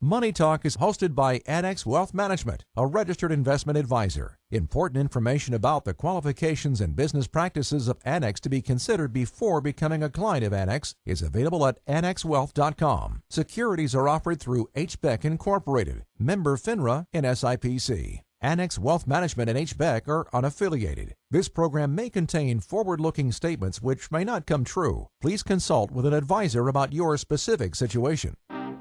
Money Talk is hosted by Annex Wealth Management, a registered investment advisor. Important information about the qualifications and business practices of Annex to be considered before becoming a client of Annex is available at annexwealth.com. Securities are offered through HBEC Incorporated, member FINRA and SIPC. Annex Wealth Management and HBEC are unaffiliated. This program may contain forward looking statements which may not come true. Please consult with an advisor about your specific situation.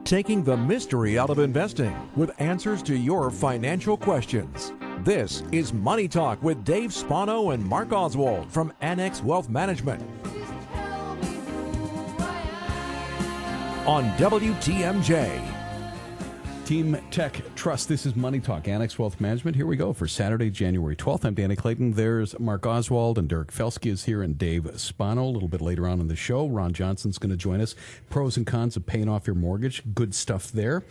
Taking the mystery out of investing with answers to your financial questions. This is Money Talk with Dave Spano and Mark Oswald from Annex Wealth Management. On WTMJ. Team Tech Trust. This is Money Talk, Annex Wealth Management. Here we go for Saturday, January 12th. I'm Danny Clayton. There's Mark Oswald and Derek Felske is here and Dave Spano. A little bit later on in the show, Ron Johnson's going to join us. Pros and cons of paying off your mortgage. Good stuff there.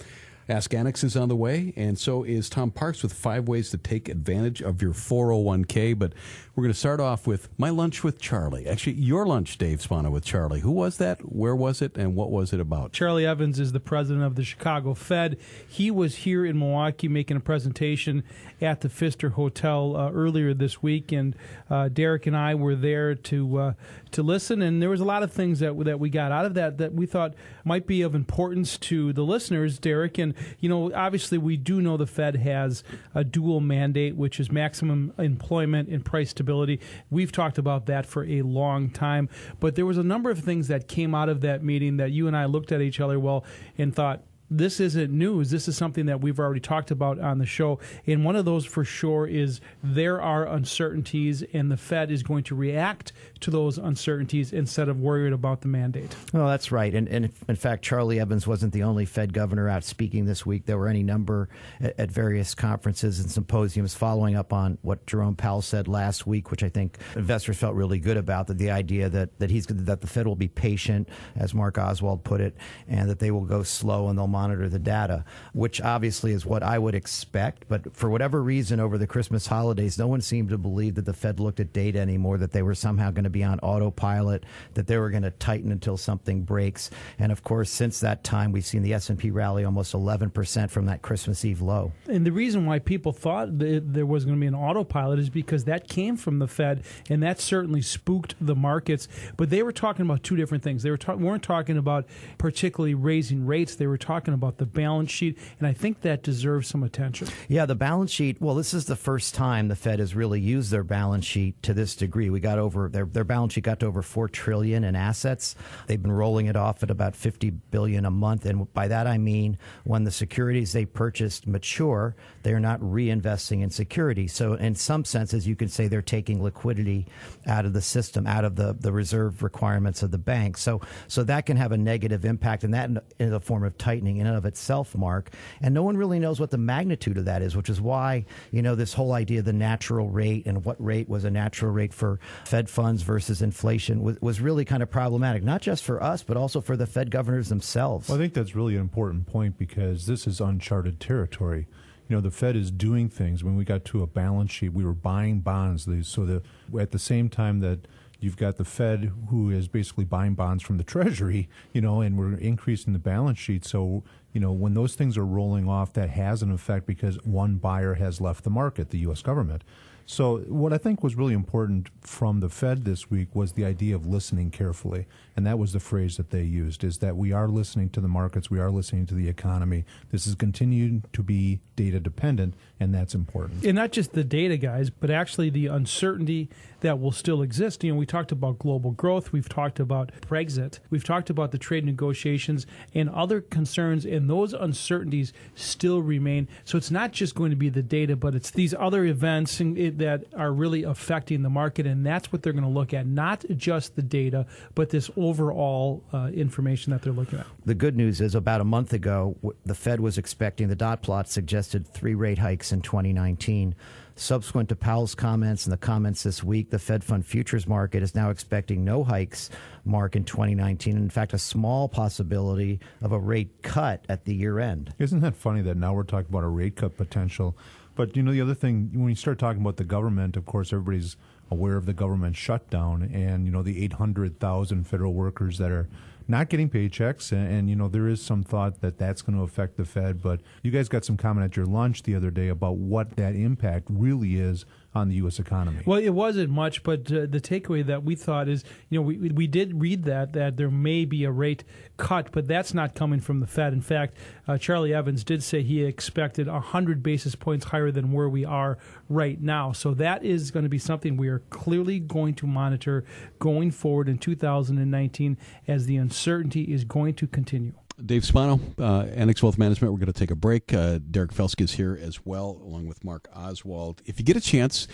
Ask Annex is on the way, and so is Tom Parks with five ways to take advantage of your 401k. But we're going to start off with my lunch with Charlie. Actually, your lunch, Dave Spano, with Charlie. Who was that? Where was it? And what was it about? Charlie Evans is the president of the Chicago Fed. He was here in Milwaukee making a presentation at the Pfister Hotel uh, earlier this week, and uh, Derek and I were there to uh, to listen. And there was a lot of things that that we got out of that that we thought might be of importance to the listeners, Derek. And you know, obviously, we do know the Fed has a dual mandate, which is maximum employment and price stability. We've talked about that for a long time, but there was a number of things that came out of that meeting that you and I looked at each other well and thought, this isn't news. This is something that we've already talked about on the show. And one of those for sure is there are uncertainties, and the Fed is going to react to those uncertainties instead of worried about the mandate. Well, that's right. And, and in fact, Charlie Evans wasn't the only Fed governor out speaking this week. There were any number at, at various conferences and symposiums following up on what Jerome Powell said last week, which I think investors felt really good about. That the idea that, that he's that the Fed will be patient, as Mark Oswald put it, and that they will go slow and they'll monitor the data, which obviously is what I would expect. But for whatever reason, over the Christmas holidays, no one seemed to believe that the Fed looked at data anymore, that they were somehow going to be on autopilot, that they were going to tighten until something breaks. And of course, since that time, we've seen the S&P rally almost 11% from that Christmas Eve low. And the reason why people thought there was going to be an autopilot is because that came from the Fed, and that certainly spooked the markets. But they were talking about two different things. They were ta- weren't talking about particularly raising rates. They were talking about the balance sheet, and I think that deserves some attention. Yeah, the balance sheet. Well, this is the first time the Fed has really used their balance sheet to this degree. We got over their their balance sheet got to over four trillion in assets. They've been rolling it off at about fifty billion a month, and by that I mean when the securities they purchased mature, they are not reinvesting in securities. So, in some senses, you can say they're taking liquidity out of the system, out of the the reserve requirements of the bank. So, so that can have a negative impact, and that in a form of tightening in and of itself, Mark. And no one really knows what the magnitude of that is, which is why, you know, this whole idea of the natural rate and what rate was a natural rate for Fed funds versus inflation was, was really kind of problematic, not just for us, but also for the Fed governors themselves. Well, I think that's really an important point because this is uncharted territory you know the Fed is doing things. When we got to a balance sheet, we were buying bonds. So the at the same time that you've got the Fed who is basically buying bonds from the Treasury, you know, and we're increasing the balance sheet. So you know, when those things are rolling off, that has an effect because one buyer has left the market, the U.S. government. So, what I think was really important from the Fed this week was the idea of listening carefully. And that was the phrase that they used is that we are listening to the markets, we are listening to the economy. This is continuing to be data dependent, and that's important. And not just the data, guys, but actually the uncertainty that will still exist. You know, we talked about global growth, we've talked about Brexit, we've talked about the trade negotiations and other concerns, and those uncertainties still remain. So it's not just going to be the data, but it's these other events that are really affecting the market, and that's what they're going to look at, not just the data, but this overall uh, information that they're looking at. The good news is about a month ago, the Fed was expecting the dot plot suggested three rate hikes in 2019. Subsequent to Powell's comments and the comments this week, the Fed Fund futures market is now expecting no hikes, Mark, in 2019. In fact, a small possibility of a rate cut at the year end. Isn't that funny that now we're talking about a rate cut potential? But you know, the other thing, when you start talking about the government, of course, everybody's aware of the government shutdown and you know the 800,000 federal workers that are not getting paychecks, and, and, you know there is some thought that that's going to affect the Fed. But you guys got some comment at your lunch the other day about what that impact really is on the U.S. economy. Well, it wasn't much, but uh, the takeaway that we thought is, you know, we we did read that that there may be a rate cut, but that's not coming from the Fed. In fact, uh, Charlie Evans did say he expected 100 basis points higher than where we are right now. So that is going to be something we are clearly going to monitor going forward in 2019 as the uncertainty is going to continue. Dave Spano, uh, Annex Wealth Management. We're going to take a break. Uh, Derek Felske is here as well, along with Mark Oswald. If you get a chance,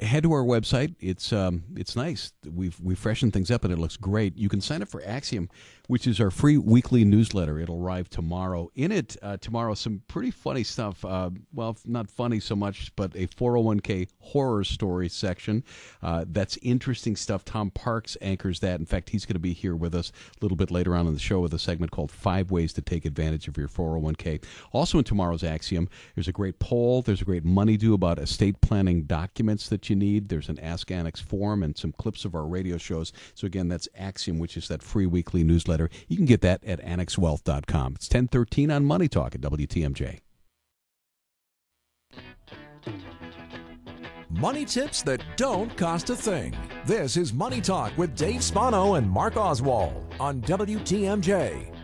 head to our website. It's um, it's nice. We've we freshened things up and it looks great. You can sign up for Axiom, which is our free weekly newsletter. It'll arrive tomorrow. In it uh, tomorrow, some pretty funny stuff. Uh, well, not funny so much, but a 401k horror story section. Uh, that's interesting stuff. Tom Parks anchors that. In fact, he's going to be here with us a little bit later on in the show with a segment called Five Ways to Take Advantage of Your 401k. Also in tomorrow's Axiom, there's a great poll. There's a great money do about estate planning documents that you need. There's an Ask Annex form and some clips of our radio shows. So again, that's Axiom, which is that free weekly newsletter. You can get that at annexwealth.com. It's 1013 on Money Talk at WTMJ. Money tips that don't cost a thing. This is Money Talk with Dave Spano and Mark Oswald on WTMJ.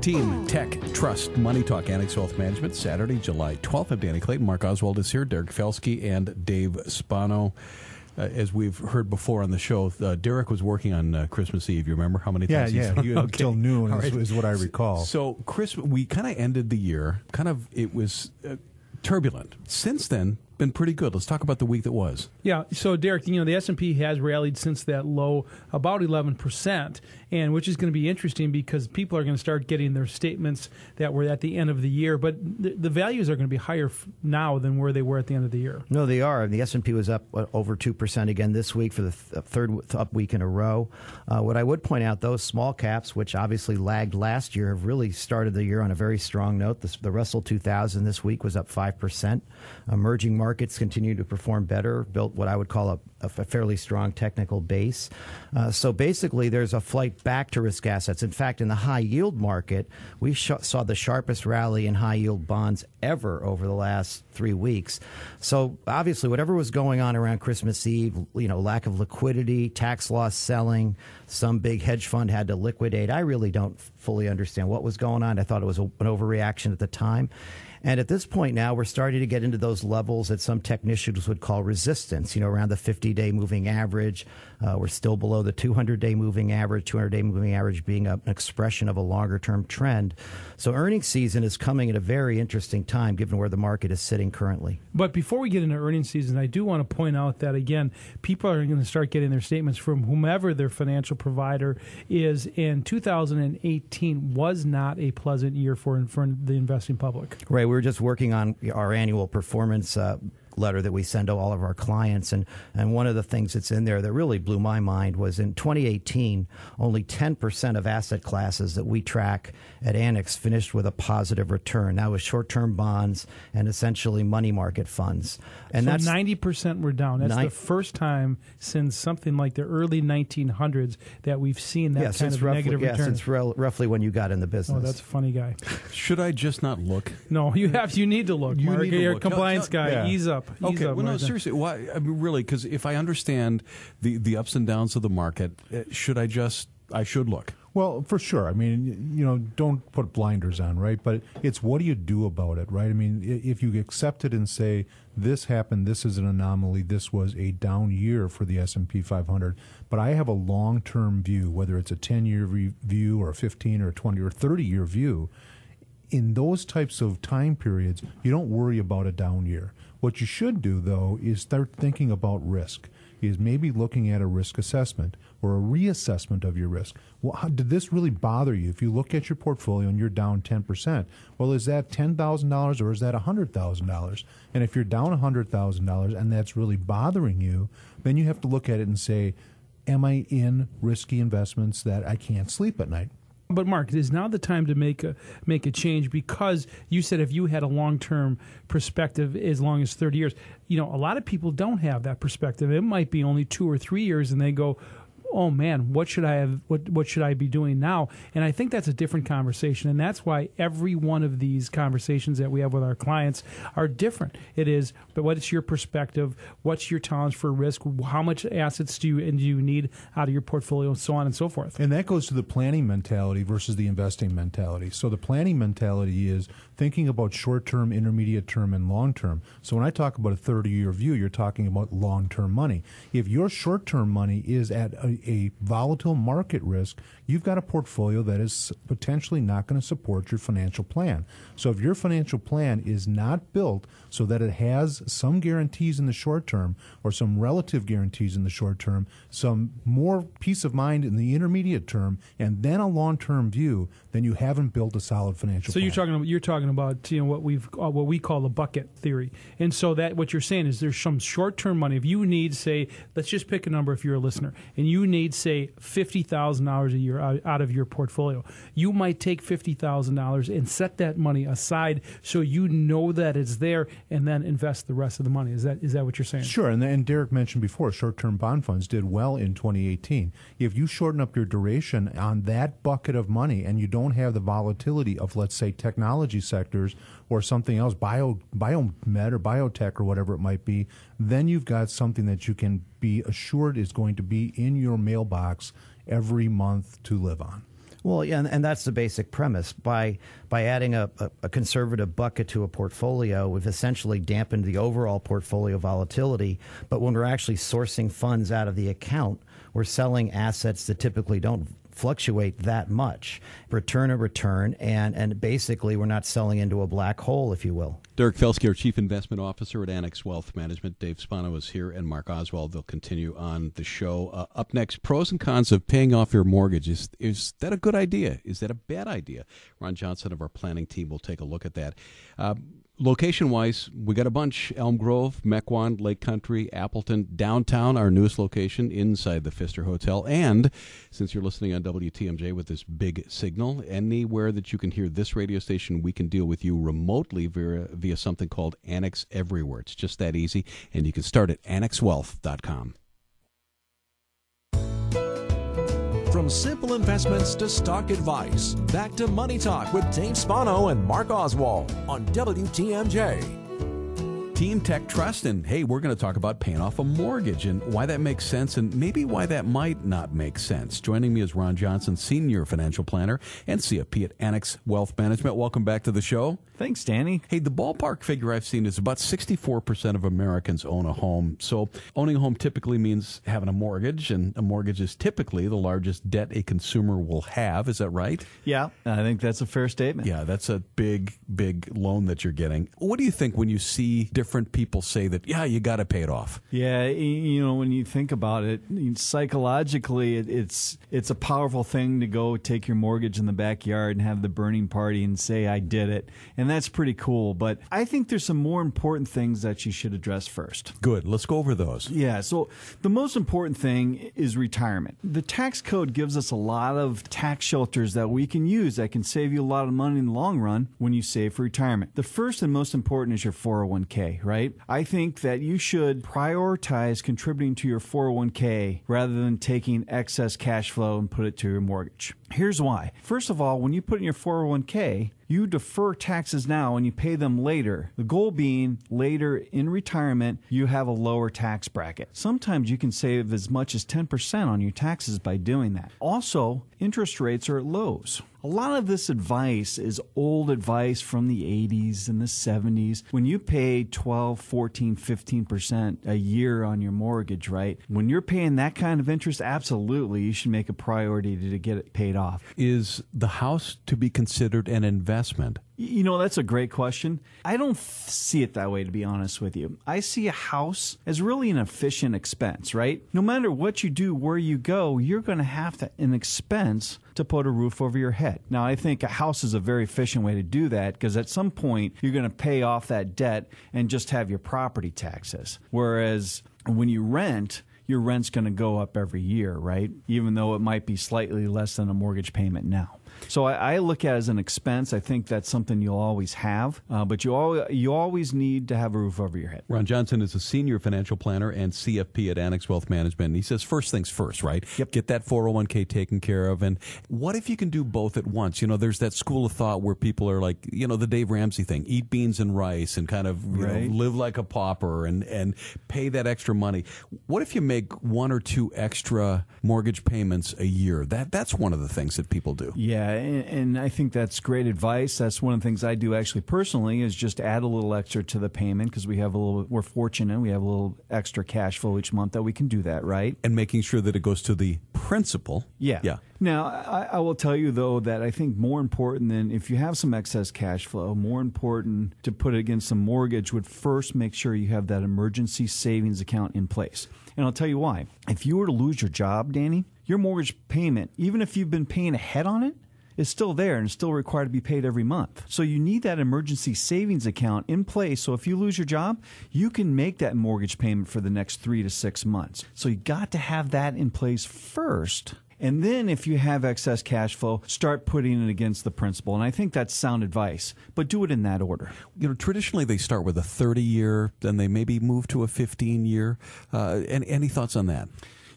Team Tech Trust Money Talk Annex Wealth Management, Saturday, July 12th. I'm Danny Clayton. Mark Oswald is here, Derek Felske, and Dave Spano. Uh, as we've heard before on the show, uh, Derek was working on uh, Christmas Eve. You remember how many yeah, times? Yeah, yeah, okay. until noon is, right. is, what I recall. So, Chris, we kind of ended the year. Kind of, it was uh, turbulent. Since then, been pretty good. Let's talk about the week that was. Yeah. So, Derek, you know the S and P has rallied since that low about eleven percent, and which is going to be interesting because people are going to start getting their statements that were at the end of the year, but the, the values are going to be higher f- now than where they were at the end of the year. No, they are. The S and P was up uh, over two percent again this week for the th- third up week in a row. Uh, what I would point out, those small caps, which obviously lagged last year, have really started the year on a very strong note. The, the Russell 2000 this week was up five percent. Emerging markets continue to perform better, built what I would call a, a fairly strong technical base. Uh, so basically, there's a flight back to risk assets. In fact, in the high yield market, we sh- saw the sharpest rally in high yield bonds ever over the last three weeks. So obviously, whatever was going on around Christmas Eve, you know, lack of liquidity, tax loss selling, some big hedge fund had to liquidate. I really don't fully understand what was going on. I thought it was a, an overreaction at the time. And at this point now, we're starting to get into those levels that some technicians would call resistance, you know, around the 50 day moving average. Uh, we're still below the 200 day moving average, 200 day moving average being a, an expression of a longer term trend. So earnings season is coming at a very interesting time given where the market is sitting currently. But before we get into earnings season, I do want to point out that, again, people are going to start getting their statements from whomever their financial provider is. In 2018 was not a pleasant year for, for the investing public. Right. We were just working on our annual performance uh, letter that we send to all of our clients. And, and one of the things that's in there that really blew my mind was in 2018, only 10% of asset classes that we track at Annex finished with a positive return. That was short term bonds and essentially money market funds. And so that's 90% were down. That's Nine- the first time since something like the early 1900s that we've seen that yeah, kind of roughly, negative yeah, return. since rel- roughly when you got in the business. Oh, that's a funny guy. Should I just not look? No, you have. You need to look. You Mark. need to You're look. a compliance No, no, guy. yeah. Ease up. Ease Okay, up, well, no, Mark. seriously. Why? I mean, really? Because if I understand the the ups and downs of the market, uh, should I just? I should look. Well, for sure. I mean, you know, don't put blinders on, right? But it's what do you do about it, right? I mean, if you accept it and say this happened, this is an anomaly, this was a down year for the S and P 500, but I have a long-term view, whether it's a 10-year view or a 15 or 20 or 30-year view. In those types of time periods, you don't worry about a down year. What you should do, though, is start thinking about risk. Is maybe looking at a risk assessment or a reassessment of your risk. Well, how, did this really bother you? If you look at your portfolio and you're down 10%, well, is that $10,000 or is that $100,000? And if you're down $100,000 and that's really bothering you, then you have to look at it and say, am I in risky investments that I can't sleep at night? But Mark, is now the time to make a make a change because you said if you had a long term perspective as long as thirty years, you know, a lot of people don't have that perspective. It might be only two or three years, and they go, oh man, what should I have? What what should I be doing now? And I think that's a different conversation, and that's why every one of these conversations that we have with our clients are different. It is, but what is your perspective? What's your tolerance for risk? How much assets do you and do you need out of your portfolio, and so on and so forth. And that goes to the planning mentality versus the investing mentality. So the planning mentality is thinking about short term, intermediate term, and long term. So when I talk about a 30 year view, you're talking about long term money. If your short term money is at a, a, volatile market risk, you've got a portfolio that is potentially not going to support your financial plan. So if your financial plan is not built so that it has some guarantees in the short term or some relative guarantees in the short term, some more peace of mind in the intermediate term, and then a long term view, then you haven't built a solid financial so plan. you're talking about you're talking about you know what we've uh, what we call the bucket theory, and so that what you're saying is there's some short term money. If you need say, let's just pick a number if you're a listener, and you need say fifty thousand dollars a year out, out of your portfolio, you might take fifty thousand dollars and set that money aside so you know that it's there, and then invest the rest of the money. Is that is that what you're saying? Sure, and, and Derek mentioned before, short-term bond funds did well in 2018. If you shorten up your duration on that bucket of money, and you don't have the volatility of, let's say, technology sectors or something else, bio biomed or biotech or whatever it might be, then you've got something that you can be assured is going to be in your mailbox every month to live on. Well, yeah, and, and, that's the basic premise. By by adding a, a, a, conservative bucket to a portfolio, we've essentially dampened the overall portfolio volatility. But when we're actually sourcing funds out of the account, we're selling assets that typically don't fluctuate that much. Return a return, and, and basically we're not selling into a black hole, if you will. Derek Felske, our Chief Investment Officer at Annex Wealth Management. Dave Spano is here, and Mark Oswald. They'll continue on the show. Uh, up next, pros and cons of paying off your mortgage. Is, is that a good idea? Is that a bad idea? Ron Johnson of our planning team will take a look at that. Uh, location wise, we got a bunch Elm Grove, Mequon, Lake Country, Appleton, downtown, our newest location inside the Pfister Hotel. And since you're listening on WTMJ with this big signal, anywhere that you can hear this radio station, we can deal with you remotely via, via something called Annex Everywhere. It's just that easy. And you can start at annexwealth.com. From simple investments to stock advice, back to Money Talk with Dave Spano and Mark Oswald on WTMJ. Team Tech Trust. And hey, we're going to talk about paying off a mortgage and why that makes sense and maybe why that might not make sense. Joining me is Ron Johnson, Senior Financial Planner and CFP at Annex Wealth Management. Welcome back to the show. Thanks, Danny. Hey, the ballpark figure I've seen is about 64% of Americans own a home. So owning a home typically means having a mortgage, and a mortgage is typically the largest debt a consumer will have. Is that right? Yeah, I think that's a fair statement. Yeah, that's a big, big loan that you're getting. What do you think when you see different different people say that, yeah, you got to pay it off. Yeah, you know, when you think about it, psychologically, it's it's a powerful thing to go take your mortgage in the backyard and have the burning party and say, I did it. And that's pretty cool. But I think there's some more important things that you should address first. Good. Let's go over those. Yeah. So the most important thing is retirement. The tax code gives us a lot of tax shelters that we can use that can save you a lot of money in the long run when you save for retirement. The first and most important is your 401k right? I think that you should prioritize contributing to your 401k rather than taking excess cash flow and put it to your mortgage. Here's why. First of all, when you put in your 401k, you defer taxes now and you pay them later. The goal being later in retirement, you have a lower tax bracket. Sometimes you can save as much as 10% on your taxes by doing that. Also, interest rates are at lows. A lot of this advice is old advice from the 80s and the 70s. When you pay 12, 14, 15% a year on your mortgage, right? When you're paying that kind of interest, absolutely, you should make a priority to get it paid off. Is the house to be considered an investment? You know, that's a great question. I don't see it that way, to be honest with you. I see a house as really an efficient expense, right? No matter what you do, where you go, you're going to have to, an expense to put a roof over your head. Now, I think a house is a very efficient way to do that because at some point you're going to pay off that debt and just have your property taxes. Whereas when you rent, your rent's going to go up every year, right? Even though it might be slightly less than a mortgage payment now. So I, I look at it as an expense. I think that's something you'll always have, uh, but you al- you always need to have a roof over your head. Ron Johnson is a senior financial planner and CFP at Annex Wealth Management. And he says first things first, right? Yep. Get that 401k taken care of. And what if you can do both at once? You know, there's that school of thought where people are like, you know, the Dave Ramsey thing, eat beans and rice and kind of you Right. know, live like a pauper and, and pay that extra money. What if you make one or two extra mortgage payments a year? That That's one of the things that people do. Yeah, and, and I think that's great advice. That's one of the things I do actually personally is just add a little extra to the payment because we have a little. We're fortunate. We have a little extra cash flow each month that we can do that, right? And making sure that it goes to the principal. Yeah. Yeah. Now, I, I will tell you though that I think more important than if you have some excess cash flow, more important to put it against some mortgage would first make sure you have that emergency savings account in place. And I'll tell you why. If you were to lose your job, Danny, your mortgage payment, even if you've been paying ahead on it, is still there and still required to be paid every month. So you need that emergency savings account in place. So if you lose your job, you can make that mortgage payment for the next three to six months. So you got to have that in place first. And then if you have excess cash flow, start putting it against the principal. And I think that's sound advice, but do it in that order. you know, traditionally they start with a 30 year, then they maybe move to a 15 year. Uh, any, any thoughts on that?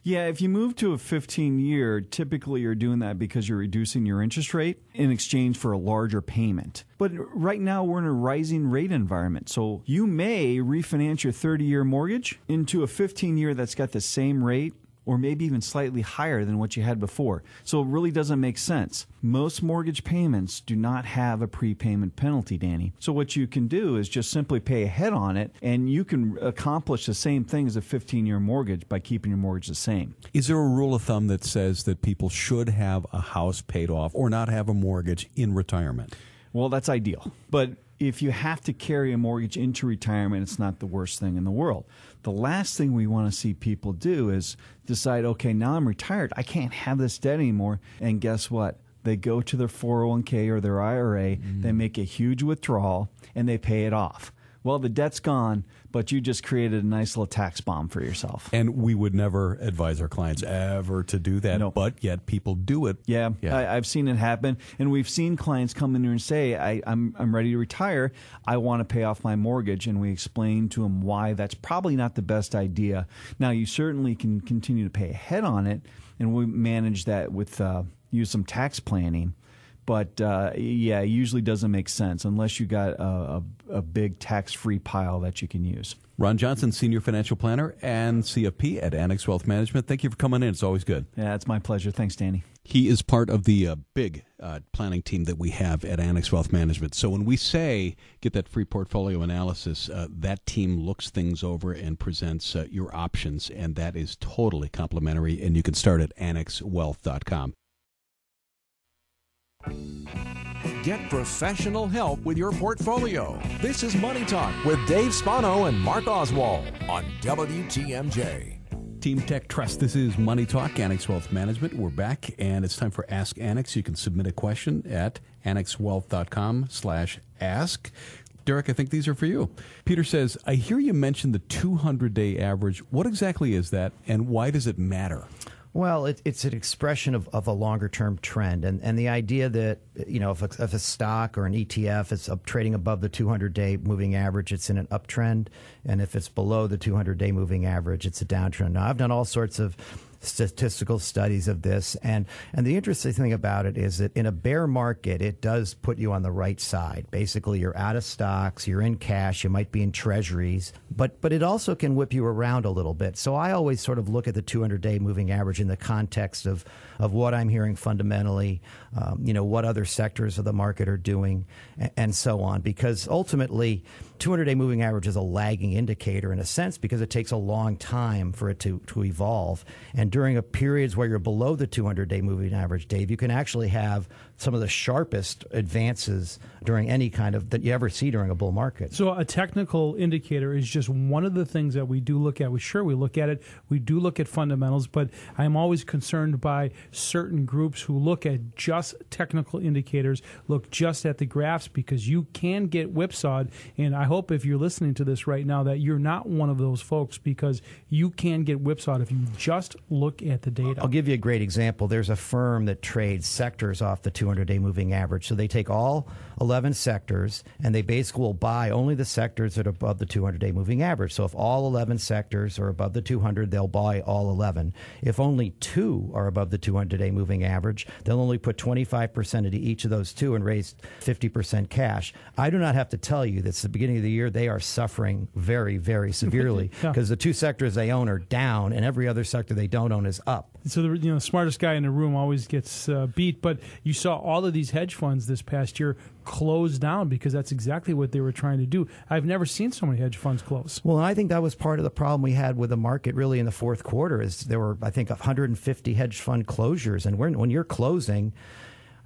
Yeah, if you move to a 15 year, typically you're doing that because you're reducing your interest rate in exchange for a larger payment. But right now we're in a rising rate environment. So you may refinance your 30 year mortgage into a 15 year that's got the same rate or maybe even slightly higher than what you had before. So it really doesn't make sense. Most mortgage payments do not have a prepayment penalty, Danny. So what you can do is just simply pay ahead on it and you can accomplish the same thing as a 15 year mortgage by keeping your mortgage the same. Is there a rule of thumb that says that people should have a house paid off or not have a mortgage in retirement? Well, that's ideal. But if you have to carry a mortgage into retirement, it's not the worst thing in the world. The last thing we want to see people do is decide, okay, now I'm retired. I can't have this debt anymore. And guess what? They go to their 401k or their IRA, they mm-hmm. make a huge withdrawal, and they pay it off. Well, the debt's gone, but you just created a nice little tax bomb for yourself. And we would never advise our clients ever to do that, No. but yet people do it. Yeah, Yeah. I, I've seen it happen, and we've seen clients come in here and say, I, "I'm I'm ready to retire. I want to pay off my mortgage," and we explain to them why that's probably not the best idea. Now, you certainly can continue to pay ahead on it, and we manage that with uh, use some tax planning. But uh, yeah, it usually doesn't make sense unless you got a, a, a big tax-free pile that you can use. Ron Johnson, Senior Financial Planner and CFP at Annex Wealth Management. Thank you for coming in. It's always good. Yeah, it's my pleasure. Thanks, Danny. He is part of the uh, big uh, planning team that we have at Annex Wealth Management. So when we say get that free portfolio analysis, uh, that team looks things over and presents uh, your options, and that is totally complimentary. And you can start at annexwealth.com. Get professional help with your portfolio. This is Money Talk with Dave Spano and Mark Oswald on WTMJ. Team Tech Trust. This is Money Talk, Annex Wealth Management. We're back, and it's time for Ask Annex. You can submit a question at annexwealth.com slash ask. Derek, I think these are for you. Peter says, I hear you mention the 200-day average. What exactly is that, and why does it matter? Well, it, it's an expression of, of a longer term trend, and and the idea that you know if a, if a stock or an ETF is up, trading above the 200 day moving average, it's in an uptrend, and if it's below the 200 day moving average, it's a downtrend. Now, I've done all sorts of statistical studies of this, and and the interesting thing about it is that in a bear market, it does put you on the right side. Basically, you're out of stocks, you're in cash, you might be in treasuries, but but it also can whip you around a little bit. So I always sort of look at the 200 day moving average in the context of of what I'm hearing fundamentally, um, you know, what other sectors of the market are doing, and, and so on. Because ultimately, 200 day moving average is a lagging indicator in a sense because it takes a long time for it to, to evolve. And during a periods where you're below the 200 day moving average, Dave, you can actually have some of the sharpest advances during any kind of that you ever see during a bull market. So a technical indicator is just one of the things that we do look at. We sure we look at it. We do look at fundamentals, but I'm always concerned by certain groups who look at just technical indicators, look just at the graphs because you can get whipsawed. And I hope if you're listening to this right now that you're not one of those folks because you can get whipsawed if you just look at the data. I'll give you a great example. There's a firm that trades sectors off the 200 200 day moving average. So they take all 11 sectors and they basically will buy only the sectors that are above the 200 day moving average. So if all 11 sectors are above the 200, they'll buy all 11. If only two are above the 200 day moving average, they'll only put 25% into each of those two and raise 50% cash. I do not have to tell you that it's the beginning of the year, they are suffering very, very severely because Yeah. the two sectors they own are down and every other sector they don't own is up. So the you know smartest guy in the room always gets uh, beat. But you saw all of these hedge funds this past year close down because that's exactly what they were trying to do. I've never seen so many hedge funds close. Well, I think that was part of the problem we had with the market really in the fourth quarter is there were, I think, 150 hedge fund closures. And when, when you're closing,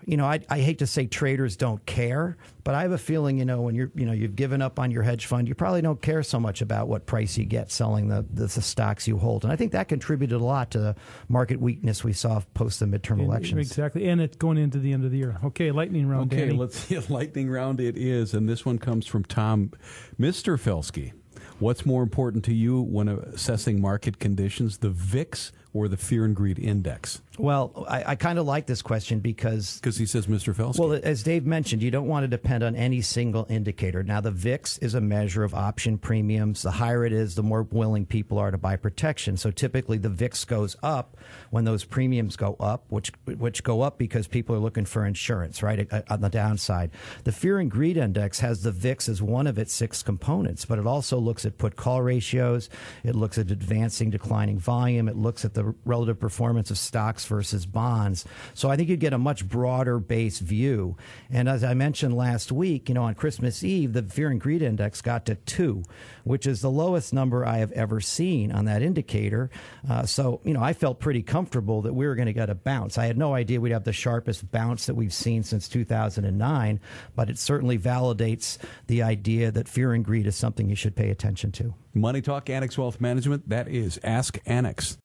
you know, I, I hate to say traders don't care, but I have a feeling, you know, when you're, you know, you've given up on your hedge fund, you probably don't care so much about what price you get selling the, the, the stocks you hold. And I think that contributed a lot to the market weakness we saw post the midterm elections. Exactly, and it's going into the end of the year. Okay, lightning round. Okay, Danny. let's see. Lightning round it is, and this one comes from Tom, Mr. Felske. What's more important to you when assessing market conditions, the VIX or the Fear and Greed Index? Well, I, I kind of like this question because Because he says Mr. Felske. Well, as Dave mentioned, you don't want to depend on any single indicator. Now, the VIX is a measure of option premiums. The higher it is, the more willing people are to buy protection. So typically, the VIX goes up when those premiums go up, which which go up because people are looking for insurance, right? uh, On the downside, the Fear and Greed Index has the VIX as one of its six components, but it also looks at put call ratios. It looks at advancing declining volume. It looks at the relative performance of stocks versus bonds. So I think you'd get a much broader base view. And as I mentioned last week, you know, on Christmas Eve, the Fear and Greed Index got to two, which is the lowest number I have ever seen on that indicator. Uh, so, you know, I felt pretty comfortable that we were going to get a bounce. I had no idea we'd have the sharpest bounce that we've seen since 2009, but it certainly validates the idea that fear and greed is something you should pay attention to. Money Talk Annex Wealth Management. That is Ask Annex.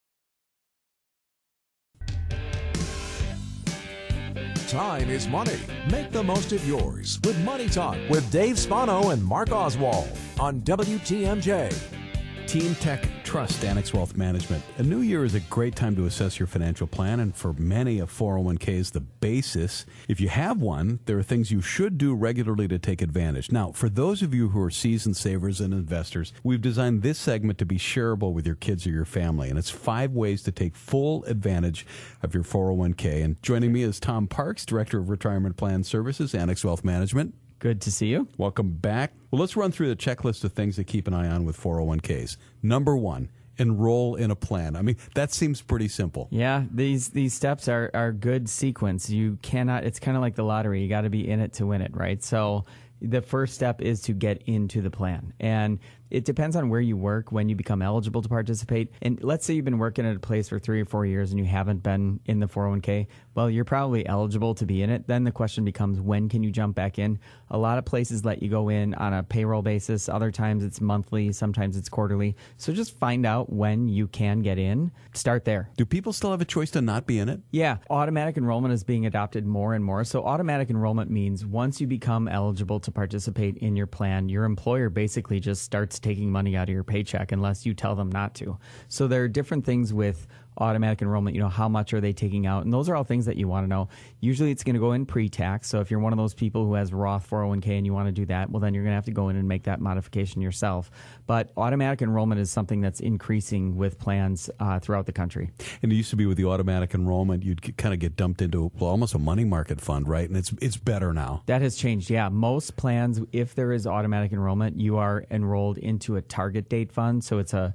Time is money. Make the most of yours with Money Talk with Dave Spano and Mark Oswald on WTMJ. Team Tech Trust Annex Wealth Management. A new year is a great time to assess your financial plan, and for many, a 401k is the basis. If you have one, there are things you should do regularly to take advantage. Now, for those of you who are seasoned savers and investors, we've designed this segment to be shareable with your kids or your family, and it's five ways to take full advantage of your 401k. And joining me is Tom Parks, Director of Retirement Plan Services, Annex Wealth Management. Good to see you. Welcome back. Well, let's run through the checklist of things to keep an eye on with 401ks. Number one, enroll in a plan. I mean, that seems pretty simple. Yeah, these these steps are are good sequence. You cannot. It's kind of like the lottery. You got to be in it to win it, right? So the first step is to get into the plan, and it depends on where you work when you become eligible to participate. And let's say you've been working at a place for three or four years and you haven't been in the 401k. Well, you're probably eligible to be in it. Then the question becomes when can you jump back in? A lot of places let you go in on a payroll basis. Other times it's monthly, sometimes it's quarterly. So just find out when you can get in. Start there. Do people still have a choice to not be in it? Yeah, automatic enrollment is being adopted more and more. So, automatic enrollment means once you become eligible to participate in your plan, your employer basically just starts taking money out of your paycheck unless you tell them not to. So, there are different things with automatic enrollment, you know, how much are they taking out? And those are all things that you want to know. Usually it's going to go in pre tax. So if you're one of those people who has Roth 401k and you want to do that, well, then you're going to have to go in and make that modification yourself. But automatic enrollment is something that's increasing with plans uh, throughout the country. And it used to be with the automatic enrollment, you'd kind of get dumped into well, almost a money market fund, right? And it's it's better now. That has changed. Yeah, most plans, if there is automatic enrollment, you are enrolled into a target date fund. So it's a, a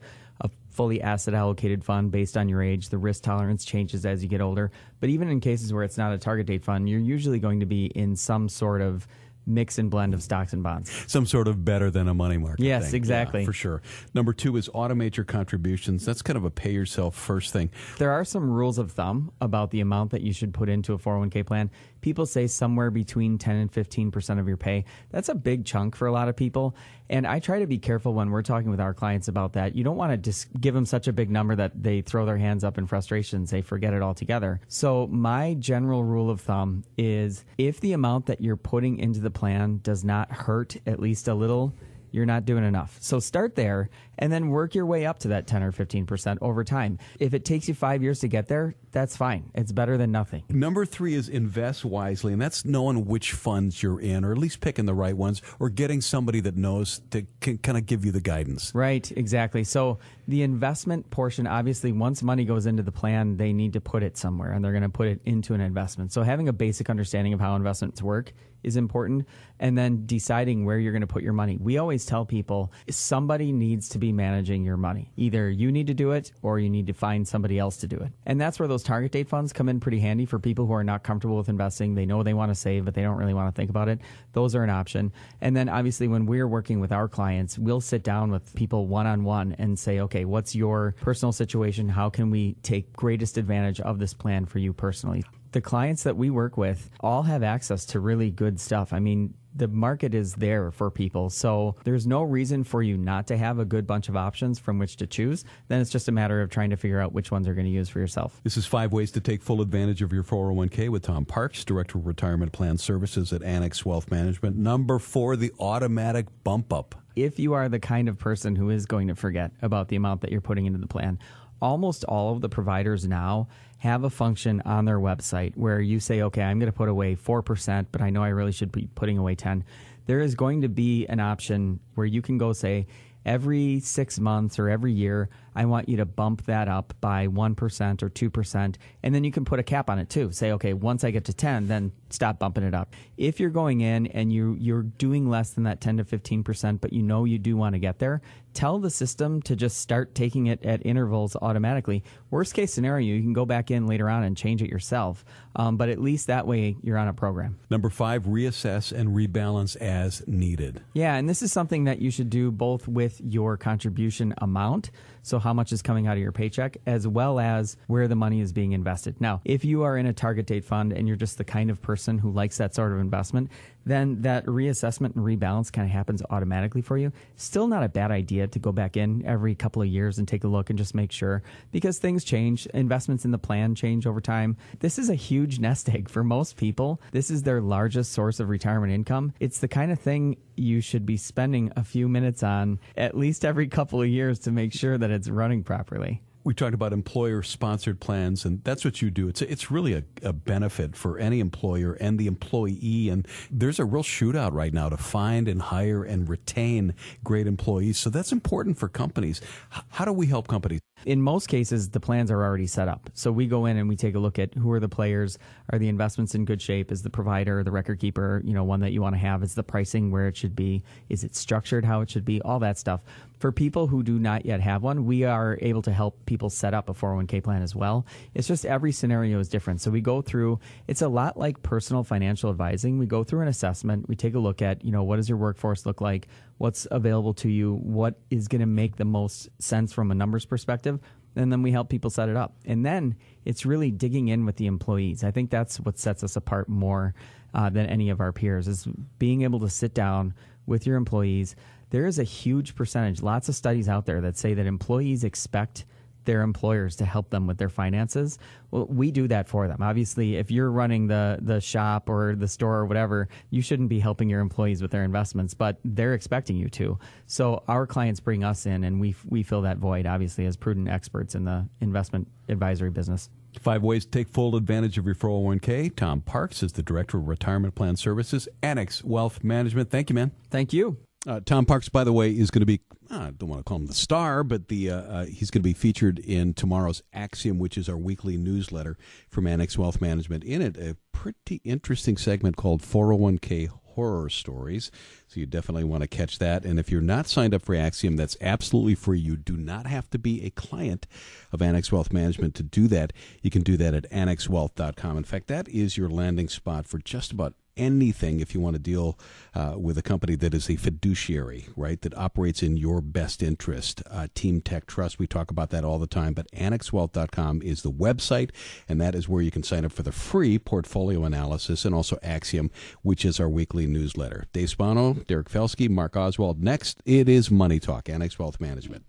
fully asset allocated fund based on your age. The risk tolerance changes as you get older. But even in cases where it's not a target date fund, you're usually going to be in some sort of mix and blend of stocks and bonds. Some sort of better than a money market. Yes, thing. Yeah, exactly. for sure. Number two is automate your contributions. That's kind of a pay yourself first thing. There are some rules of thumb about the amount that you should put into a 401k plan. People say somewhere between 10 and 15% of your pay. That's a big chunk for a lot of people. And I try to be careful when we're talking with our clients about that. You don't want to just give them such a big number that they throw their hands up in frustration and say, forget it altogether. So, my general rule of thumb is if the amount that you're putting into the plan does not hurt at least a little, you're not doing enough. So start there and then work your way up to that 10 or 15% over time. If it takes you five years to get there, that's fine. It's better than nothing. Number three is invest wisely, and that's knowing which funds you're in, or at least picking the right ones, or getting somebody that knows to can kind of give you the guidance. Right, exactly. So the investment portion, obviously, once money goes into the plan, they need to put it somewhere, and they're going to put it into an investment. So having a basic understanding of how investments work is important and then deciding where you're going to put your money. We always tell people somebody needs to be managing your money. Either you need to do it or you need to find somebody else to do it. And that's where those target date funds come in pretty handy for people who are not comfortable with investing. They know they want to save, but they don't really want to think about it. Those are an option. And then obviously when we're working with our clients, we'll sit down with people one on one and say, okay, what's your personal situation? How can we take greatest advantage of this plan for you personally? The clients that we work with all have access to really good stuff. I mean, the market is there for people. So there's no reason for you not to have a good bunch of options from which to choose. Then it's just a matter of trying to figure out which ones are going to use for yourself. This is five ways to take full advantage of your 401k with Tom Parks, Director of Retirement Plan Services at Annex Wealth Management. Number four, the automatic bump up. If you are the kind of person who is going to forget about the amount that you're putting into the plan, almost all of the providers now have a function on their website where you say, okay, I'm going to put away 4%, but I know I really should be putting away 10. There is going to be an option where you can go say, every six months or every year, I want you to bump that up by 1% or 2%. And then you can put a cap on it too. Say, okay, once I get to 10, then stop bumping it up. If you're going in and you, you're doing less than that 10 to 15%, but you know you do want to get there, tell the system to just start taking it at intervals automatically. Worst case scenario, you can go back in later on and change it yourself. Um, but at least that way you're on a program. Number five, reassess and rebalance as needed. Yeah, and this is something that you should do both with your contribution amount so how much is coming out of your paycheck, as well as where the money is being invested. Now, if you are in a target date fund and you're just the kind of person who likes that sort of investment, then that reassessment and rebalance kind of happens automatically for you. Still not a bad idea to go back in every couple of years and take a look and just make sure because things change. Investments in the plan change over time. This is a huge nest egg for most people. This is their largest source of retirement income. It's the kind of thing you should be spending a few minutes on at least every couple of years to make sure that it's running properly we talked about employer sponsored plans, and that's what you do. It's it's really a, a, benefit for any employer and the employee. And there's a real shootout right now to find and hire and retain great employees. So that's important for companies. How do we help companies? In most cases, the plans are already set up. So we go in and we take a look at who are the players, are the investments in good shape, is the provider, the record keeper, you know, one that you want to have, is the pricing where it should be, is it structured how it should be, all that stuff. For people who do not yet have one, we are able to help people set up a 401k plan as well. It's just every scenario is different. So we go through, it's a lot like personal financial advising. We go through an assessment, we take a look at, you know, what does your workforce look like? What's available to you? What is going to make the most sense from a numbers perspective? And then we help people set it up. And then it's really digging in with the employees. I think that's what sets us apart more uh, than any of our peers is being able to sit down with your employees. There is a huge percentage, lots of studies out there that say that employees expect their employers to help them with their finances. Well, we do that for them. Obviously, if you're running the the shop or the store or whatever, you shouldn't be helping your employees with their investments, but they're expecting you to. So our clients bring us in, and we we fill that void. Obviously, as prudent experts in the investment advisory business. Five ways to take full advantage of your 401k. Tom Parks is the Director of Retirement Plan Services, Annex Wealth Management. Thank you, man. Thank you. Uh, Tom Parks, by the way, is going to be, I don't want to call him the star, but the uh, uh, he's going to be featured in tomorrow's Axiom, which is our weekly newsletter from Annex Wealth Management. In it, a pretty interesting segment called 401k horror stories. So you definitely want to catch that. And if you're not signed up for Axiom, that's absolutely free. You do not have to be a client of Annex Wealth Management to do that. You can do that at annexwealth.com. In fact, that is your landing spot for just about anything if you want to deal uh, with a company that is a fiduciary, right, that operates in your best interest. Uh, Team Tech Trust, we talk about that all the time, but annexwealth.com is the website, and that is where you can sign up for the free portfolio analysis and also Axiom, which is our weekly newsletter. Dave Spano, Derek Felske, Mark Oswald. Next, it is Money Talk, Annex Wealth Management.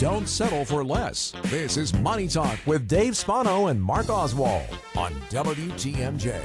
Don't settle for less. This is Money Talk with Dave Spano and Mark Oswald on WTMJ.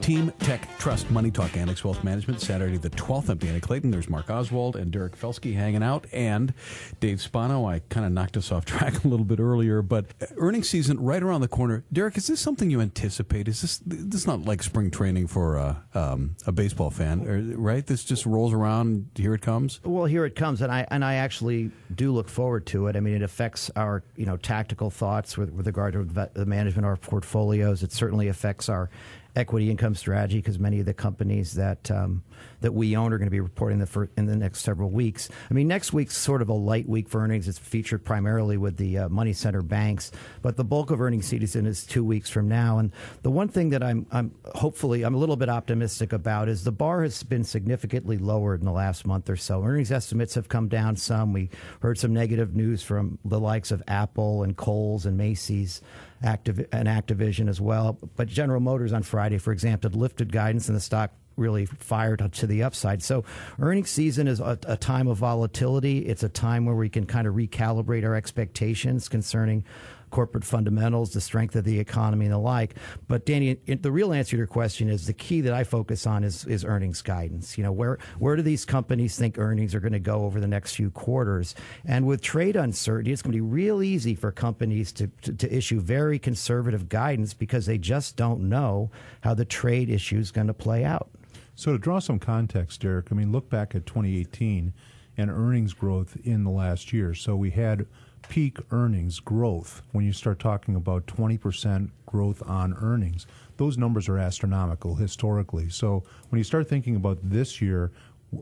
Team Tech Trust Money Talk Annex Wealth Management, Saturday the 12th. I'm Danny Clayton. There's Mark Oswald and Derek Felske hanging out, and Dave Spano. I kind of knocked us off track a little bit earlier, but earnings season right around the corner. Derek, is this something you anticipate? Is this this is not like spring training for a, um, a baseball fan, right? This just rolls around. Here it comes. Well, here it comes, and I and I actually do look forward to it. I mean, it affects our you know tactical thoughts with, with regard to the management of our portfolios. It certainly affects our equity income strategy because many of the companies that um, that we own are going to be reporting the fir- in the next several weeks. I mean, next week's sort of a light week for earnings. It's featured primarily with the uh, money center banks, but the bulk of earnings season is two weeks from now. And the one thing that I'm, I'm hopefully I'm a little bit optimistic about is the bar has been significantly lowered in the last month or so. Earnings estimates have come down some. We heard some negative news from the likes of Apple and Kohl's and Macy's. Activ- and Activision as well. But General Motors on Friday, for example, had lifted guidance and the stock really fired to the upside. So earnings season is a, a, time of volatility. It's a time where we can kind of recalibrate our expectations concerning corporate fundamentals, the strength of the economy, and the like. But Danny, the real answer to your question is the key that I focus on is, is earnings guidance. You know, where where do these companies think earnings are going to go over the next few quarters? And with trade uncertainty, it's going to be real easy for companies to, to, to issue very conservative guidance because they just don't know how the trade issue is going to play out. So to draw some context, Derek, I mean, look back at 2018 and earnings growth in the last year. So we had peak earnings growth, when you start talking about 20% growth on earnings, those numbers are astronomical historically. So when you start thinking about this year,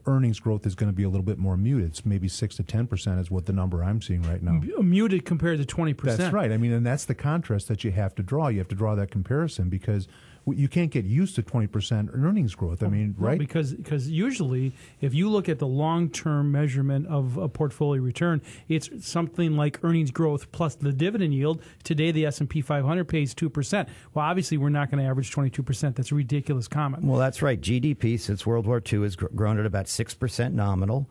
earnings growth is going to be a little bit more muted. It's maybe six to ten percent is what the number I'm seeing right now. Muted compared to twenty percent. That's right. I mean, and that's the contrast that you have to draw. You have to draw that comparison because you can't get used to 20% earnings growth. I mean, well, right? Because because usually, if you look at the long term measurement of a portfolio return, it's something like earnings growth plus the dividend yield. Today, the S and P 500 pays two percent. Well, obviously, we're not going to average 22 percent. That's a ridiculous comment. Well, that's right. GDP since World War II has grown at about six percent nominal.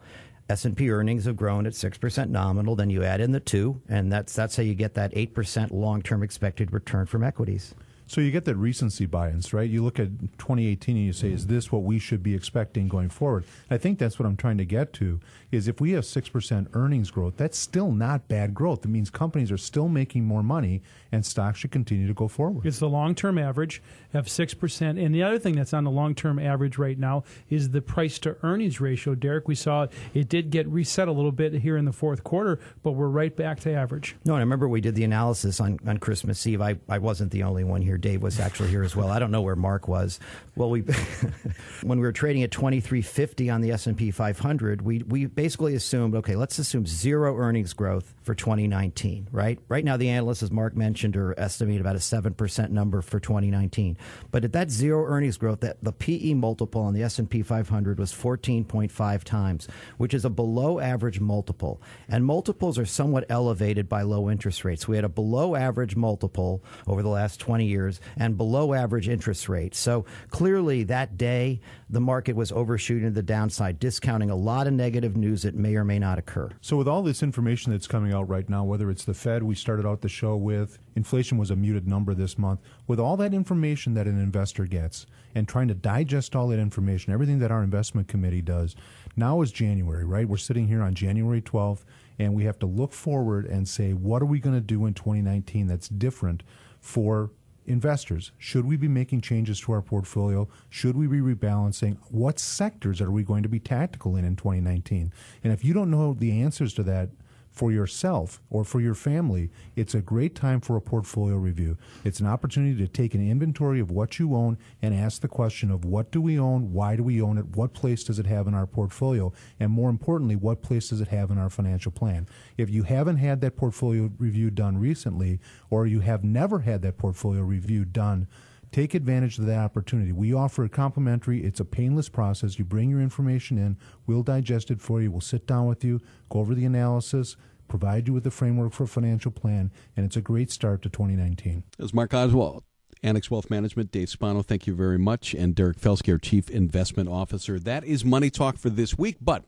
S&P earnings have grown at 6% nominal, then you add in the 2 and that's that's how you get that 8% long-term expected return from equities. So you get that recency bias, right? You look at 2018 and you say, is mm. this what we should be expecting going forward? And I think that's what I'm trying to get to is if we have 6% earnings growth, that's still not bad growth. It means companies are still making more money and stocks should continue to go forward. It's the long-term average of 6%. And the other thing that's on the long-term average right now is the price to earnings ratio. Derek, we saw it, it did get reset a little bit here in the fourth quarter, but we're right back to average. No, and I remember we did the analysis on, on Christmas Eve. I, I wasn't the only one here. Dave was actually here as well. I don't know where Mark was. Well, we when we were trading at 2350 on the S&P 500, we we basically assumed, okay, let's assume zero earnings growth for 2019, right? Right now the analysts as Mark mentioned are estimating about a 7% number for 2019. But at that zero earnings growth, that the PE multiple on the S&P 500 was 14.5 times, which is a below average multiple. And multiples are somewhat elevated by low interest rates. We had a below average multiple over the last 20 years and below average interest rates. So clearly that day, the market was overshooting the downside, discounting a lot of negative news that may or may not occur. So, with all this information that's coming out right now, whether it's the Fed, we started out the show with, inflation was a muted number this month, with all that information that an investor gets and trying to digest all that information, everything that our investment committee does, now is January, right? We're sitting here on January 12th, and we have to look forward and say, what are we going to do in 2019 that's different for investors. Should we be making changes to our portfolio? Should we be rebalancing? What sectors are we going to be tactical in in 2019? And if you don't know the answers to that, for yourself or for your family, it's a great time for a portfolio review. It's an opportunity to take an inventory of what you own and ask the question of what do we own, why do we own it, what place does it have in our portfolio, and more importantly, what place does it have in our financial plan. If you haven't had that portfolio review done recently, or you have never had that portfolio review done, Take advantage of that opportunity. We offer a complimentary, it's a painless process. You bring your information in, we'll digest it for you, we'll sit down with you, go over the analysis, provide you with a framework for a financial plan, and it's a great start to 2019. As Mark Oswald. Annex Wealth Management, Dave Spano, thank you very much. And Derek Felske, our Chief Investment Officer. That is Money Talk for this week. But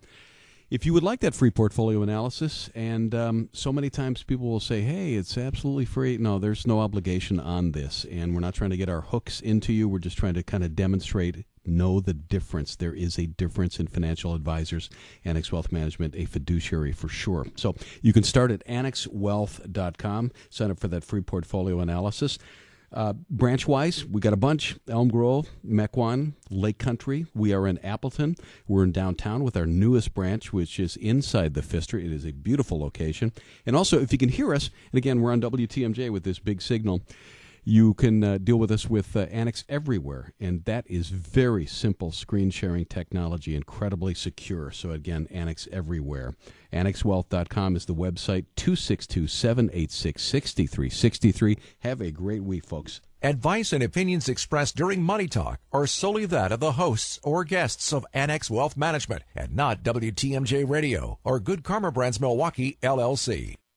If you would like that free portfolio analysis, and um, so many times people will say, hey, it's absolutely free. No, there's no obligation on this. And we're not trying to get our hooks into you. We're just trying to kind of demonstrate know the difference. There is a difference in financial advisors, Annex Wealth Management, a fiduciary for sure. So you can start at annexwealth.com, sign up for that free portfolio analysis. Uh, branch wise, we got a bunch Elm Grove, Mequon, Lake Country. We are in Appleton. We're in downtown with our newest branch, which is inside the Pfister. It is a beautiful location. And also, if you can hear us, and again, we're on WTMJ with this big signal. You can uh, deal with us with uh, Annex Everywhere, and that is very simple screen sharing technology, incredibly secure. So, again, Annex Everywhere. AnnexWealth.com is the website, 262 786 6363. Have a great week, folks. Advice and opinions expressed during Money Talk are solely that of the hosts or guests of Annex Wealth Management and not WTMJ Radio or Good Karma Brands Milwaukee, LLC.